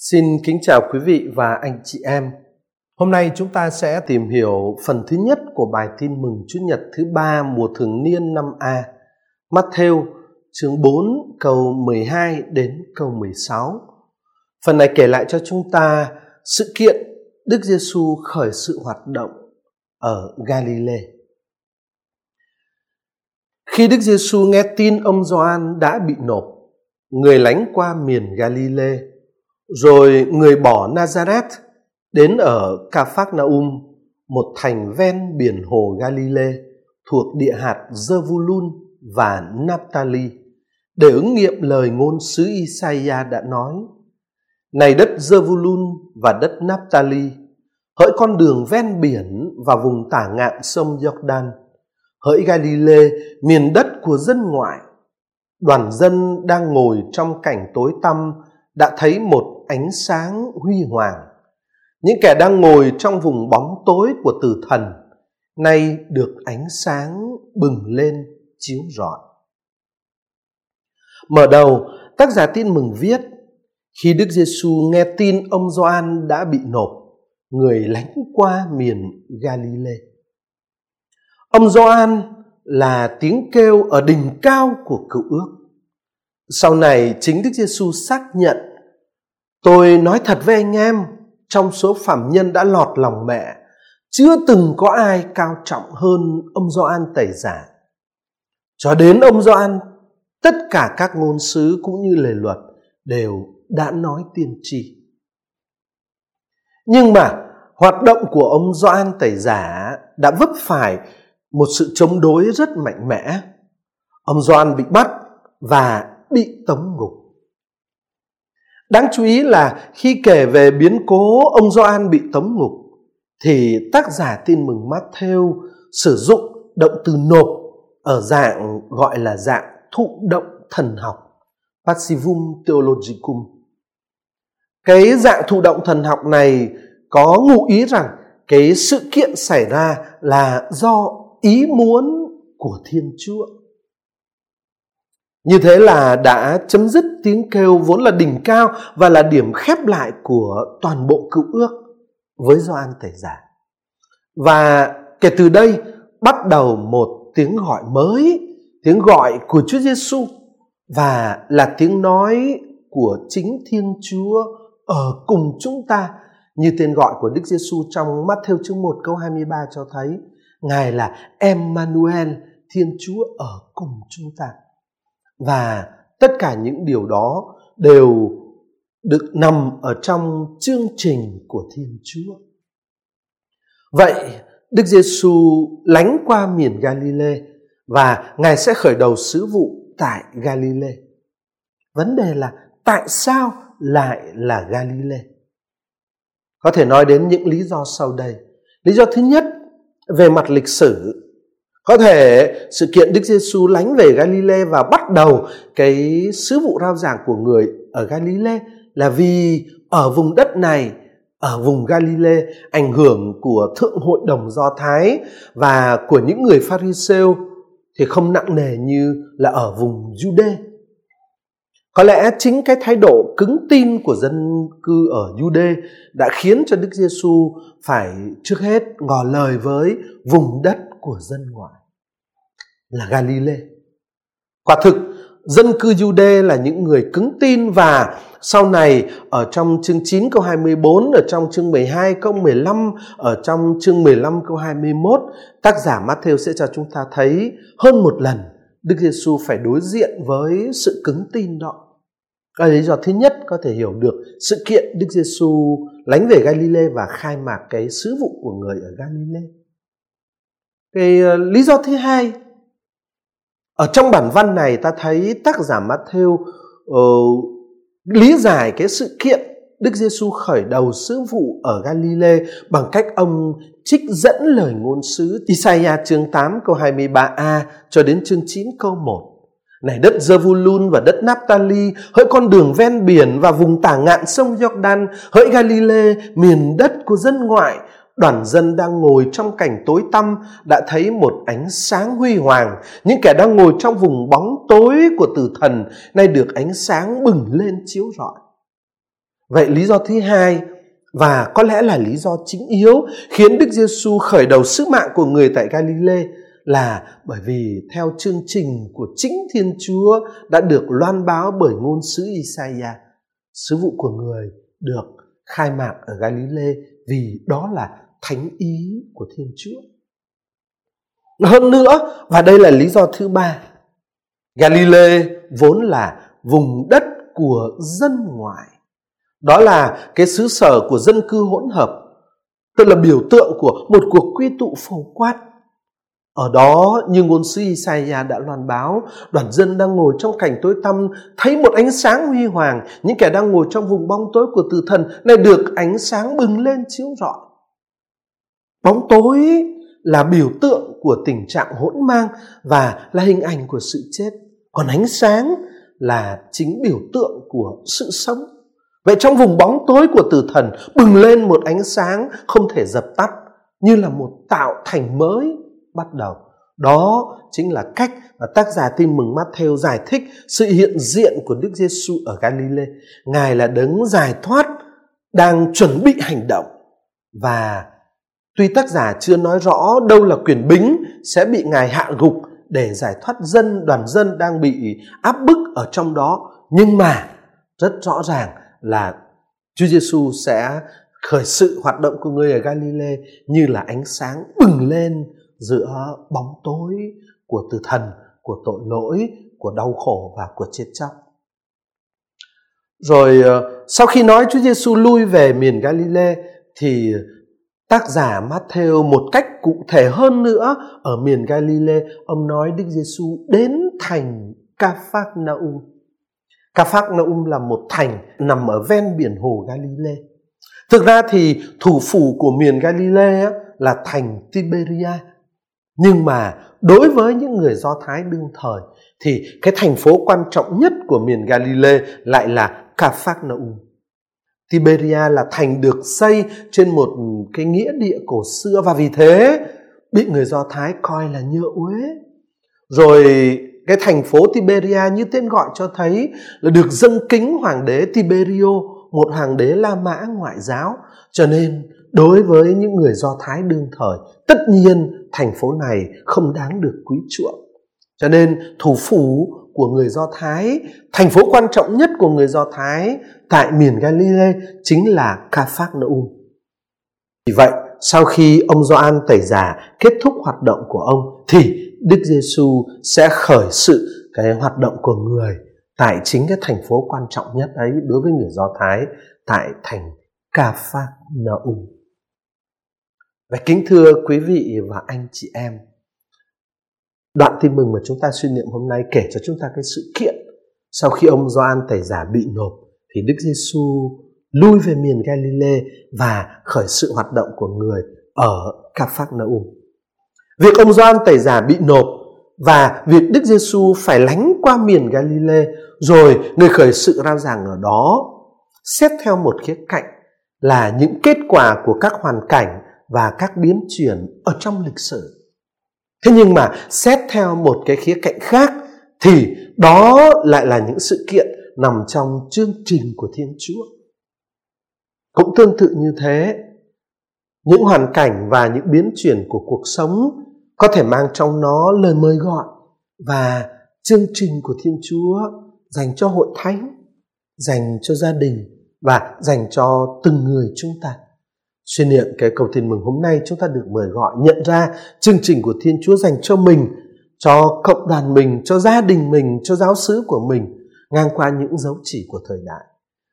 Xin kính chào quý vị và anh chị em. Hôm nay chúng ta sẽ tìm hiểu phần thứ nhất của bài tin mừng Chúa Nhật thứ ba mùa thường niên năm A. Matthew chương 4 câu 12 đến câu 16. Phần này kể lại cho chúng ta sự kiện Đức Giêsu khởi sự hoạt động ở Galilee. Khi Đức Giêsu nghe tin ông Gioan đã bị nộp, người lánh qua miền Galilee rồi người bỏ Nazareth đến ở Capharnaum, một thành ven biển hồ Galilee thuộc địa hạt Zevulun và Naphtali, để ứng nghiệm lời ngôn sứ Isaiah đã nói: Này đất Zevulun và đất Naphtali, hỡi con đường ven biển và vùng tả ngạn sông Jordan, hỡi Galilee, miền đất của dân ngoại, đoàn dân đang ngồi trong cảnh tối tăm đã thấy một ánh sáng huy hoàng. Những kẻ đang ngồi trong vùng bóng tối của tử thần nay được ánh sáng bừng lên chiếu rọi. Mở đầu, tác giả tin mừng viết khi Đức Giêsu nghe tin ông Gioan đã bị nộp, người lánh qua miền Galilee. Ông Gioan là tiếng kêu ở đỉnh cao của cựu ước. Sau này chính Đức Giêsu xác nhận Tôi nói thật với anh em, trong số phạm nhân đã lọt lòng mẹ, chưa từng có ai cao trọng hơn ông Gioan tẩy giả. Cho đến ông Gioan, tất cả các ngôn sứ cũng như lề luật đều đã nói tiên tri. Nhưng mà hoạt động của ông Gioan tẩy giả đã vấp phải một sự chống đối rất mạnh mẽ. Ông Gioan bị bắt và bị tống ngục. Đáng chú ý là khi kể về biến cố ông Gioan bị tống ngục, thì tác giả tin mừng Matthew sử dụng động từ nộp ở dạng gọi là dạng thụ động thần học, passivum theologicum. Cái dạng thụ động thần học này có ngụ ý rằng cái sự kiện xảy ra là do ý muốn của Thiên Chúa. Như thế là đã chấm dứt tiếng kêu vốn là đỉnh cao và là điểm khép lại của toàn bộ cựu ước với Gioan Tẩy Giả. Và kể từ đây bắt đầu một tiếng gọi mới, tiếng gọi của Chúa Giêsu và là tiếng nói của chính Thiên Chúa ở cùng chúng ta như tên gọi của Đức Giêsu trong Matthew chương 1 câu 23 cho thấy Ngài là Emmanuel, Thiên Chúa ở cùng chúng ta và tất cả những điều đó đều được nằm ở trong chương trình của Thiên Chúa. Vậy, Đức Giêsu lánh qua miền Galilee và Ngài sẽ khởi đầu sứ vụ tại Galilee. Vấn đề là tại sao lại là Galilee? Có thể nói đến những lý do sau đây. Lý do thứ nhất về mặt lịch sử có thể sự kiện Đức Giêsu lánh về Galilee và bắt đầu cái sứ vụ rao giảng của người ở Galilee là vì ở vùng đất này, ở vùng Galilee, ảnh hưởng của thượng hội đồng Do Thái và của những người Pharisêu thì không nặng nề như là ở vùng Jude. Có lẽ chính cái thái độ cứng tin của dân cư ở Jude đã khiến cho Đức Giêsu phải trước hết ngỏ lời với vùng đất của dân ngoại là Galilee. Quả thực, dân cư Jude là những người cứng tin và sau này ở trong chương 9 câu 24, ở trong chương 12 câu 15, ở trong chương 15 câu 21, tác giả Matthew sẽ cho chúng ta thấy hơn một lần Đức Giêsu phải đối diện với sự cứng tin đó. Cái lý do thứ nhất có thể hiểu được sự kiện Đức Giêsu lánh về Galilee và khai mạc cái sứ vụ của người ở Galilee. Cái ờ, lý do thứ hai ở trong bản văn này ta thấy tác giả Matthew uh, lý giải cái sự kiện Đức Giêsu khởi đầu sứ vụ ở Galilee bằng cách ông trích dẫn lời ngôn sứ Isaiah chương 8 câu 23a cho đến chương 9 câu 1. Này đất Zevulun và đất Naphtali, hỡi con đường ven biển và vùng tả ngạn sông Jordan, hỡi Galilee, miền đất của dân ngoại, đoàn dân đang ngồi trong cảnh tối tăm đã thấy một ánh sáng huy hoàng. Những kẻ đang ngồi trong vùng bóng tối của tử thần nay được ánh sáng bừng lên chiếu rọi. Vậy lý do thứ hai và có lẽ là lý do chính yếu khiến Đức Giêsu khởi đầu sứ mạng của người tại Galilee là bởi vì theo chương trình của chính Thiên Chúa đã được loan báo bởi ngôn sứ Isaiah. Sứ vụ của người được khai mạc ở Galilee vì đó là thánh ý của Thiên Chúa. Hơn nữa, và đây là lý do thứ ba, Galilee vốn là vùng đất của dân ngoại. Đó là cái xứ sở của dân cư hỗn hợp, tức là biểu tượng của một cuộc quy tụ phổ quát. Ở đó, như ngôn sứ Isaiah đã loan báo, đoàn dân đang ngồi trong cảnh tối tăm, thấy một ánh sáng huy hoàng, những kẻ đang ngồi trong vùng bóng tối của tử thần lại được ánh sáng bừng lên chiếu rọi. Bóng tối là biểu tượng của tình trạng hỗn mang và là hình ảnh của sự chết. Còn ánh sáng là chính biểu tượng của sự sống. Vậy trong vùng bóng tối của tử thần bừng lên một ánh sáng không thể dập tắt như là một tạo thành mới bắt đầu. Đó chính là cách mà tác giả tin mừng Matthew giải thích sự hiện diện của Đức Giêsu ở Galilee. Ngài là đấng giải thoát đang chuẩn bị hành động và Tuy tác giả chưa nói rõ đâu là quyền bính sẽ bị Ngài hạ gục để giải thoát dân, đoàn dân đang bị áp bức ở trong đó. Nhưng mà rất rõ ràng là Chúa Giêsu sẽ khởi sự hoạt động của người ở Galilee như là ánh sáng bừng lên giữa bóng tối của từ thần, của tội lỗi, của đau khổ và của chết chóc. Rồi ờ, sau khi nói Chúa Giêsu lui về miền Galilee thì Tác giả Matthew một cách cụ thể hơn nữa ở miền Galilee, ông nói Đức Giêsu đến thành Capharnaum. Capharnaum là một thành nằm ở ven biển hồ Galilee. Thực ra thì thủ phủ của miền Galilee là thành Tiberia. Nhưng mà đối với những người Do Thái đương thời thì cái thành phố quan trọng nhất của miền Galilee lại là Capharnaum. Tiberia là thành được xây trên một cái nghĩa địa cổ xưa và vì thế bị người Do Thái coi là nhựa uế. Rồi cái thành phố Tiberia như tên gọi cho thấy là được dâng kính hoàng đế Tiberio, một hoàng đế La Mã ngoại giáo. Cho nên đối với những người Do Thái đương thời, tất nhiên thành phố này không đáng được quý chuộng. Cho nên thủ phủ của người Do Thái, thành phố quan trọng nhất của người Do Thái tại miền Galilee chính là Capharnaum. Vì vậy, sau khi ông Gioan tẩy giả kết thúc hoạt động của ông thì Đức Giêsu sẽ khởi sự cái hoạt động của người tại chính cái thành phố quan trọng nhất ấy đối với người Do Thái tại thành Capharnaum. Và kính thưa quý vị và anh chị em, Đoạn tin mừng mà chúng ta suy niệm hôm nay kể cho chúng ta cái sự kiện sau khi ông Gioan tẩy giả bị nộp thì Đức Giêsu lui về miền Galilee và khởi sự hoạt động của người ở Capernaum Việc ông Gioan tẩy giả bị nộp và việc Đức Giêsu phải lánh qua miền Galilee rồi người khởi sự rao giảng ở đó xét theo một khía cạnh là những kết quả của các hoàn cảnh và các biến chuyển ở trong lịch sử. Thế nhưng mà xét theo một cái khía cạnh khác thì đó lại là những sự kiện nằm trong chương trình của thiên chúa. Cũng tương tự như thế, những hoàn cảnh và những biến chuyển của cuộc sống có thể mang trong nó lời mời gọi và chương trình của thiên chúa dành cho hội thánh, dành cho gia đình và dành cho từng người chúng ta. Xuyên niệm cái cầu tin mừng hôm nay chúng ta được mời gọi nhận ra chương trình của Thiên Chúa dành cho mình, cho cộng đoàn mình, cho gia đình mình, cho giáo xứ của mình ngang qua những dấu chỉ của thời đại.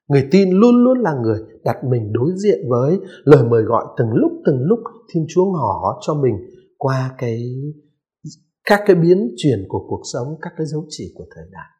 Người tin luôn luôn là người đặt mình đối diện với lời mời gọi từng lúc từng lúc Thiên Chúa ngỏ cho mình qua cái các cái biến chuyển của cuộc sống, các cái dấu chỉ của thời đại.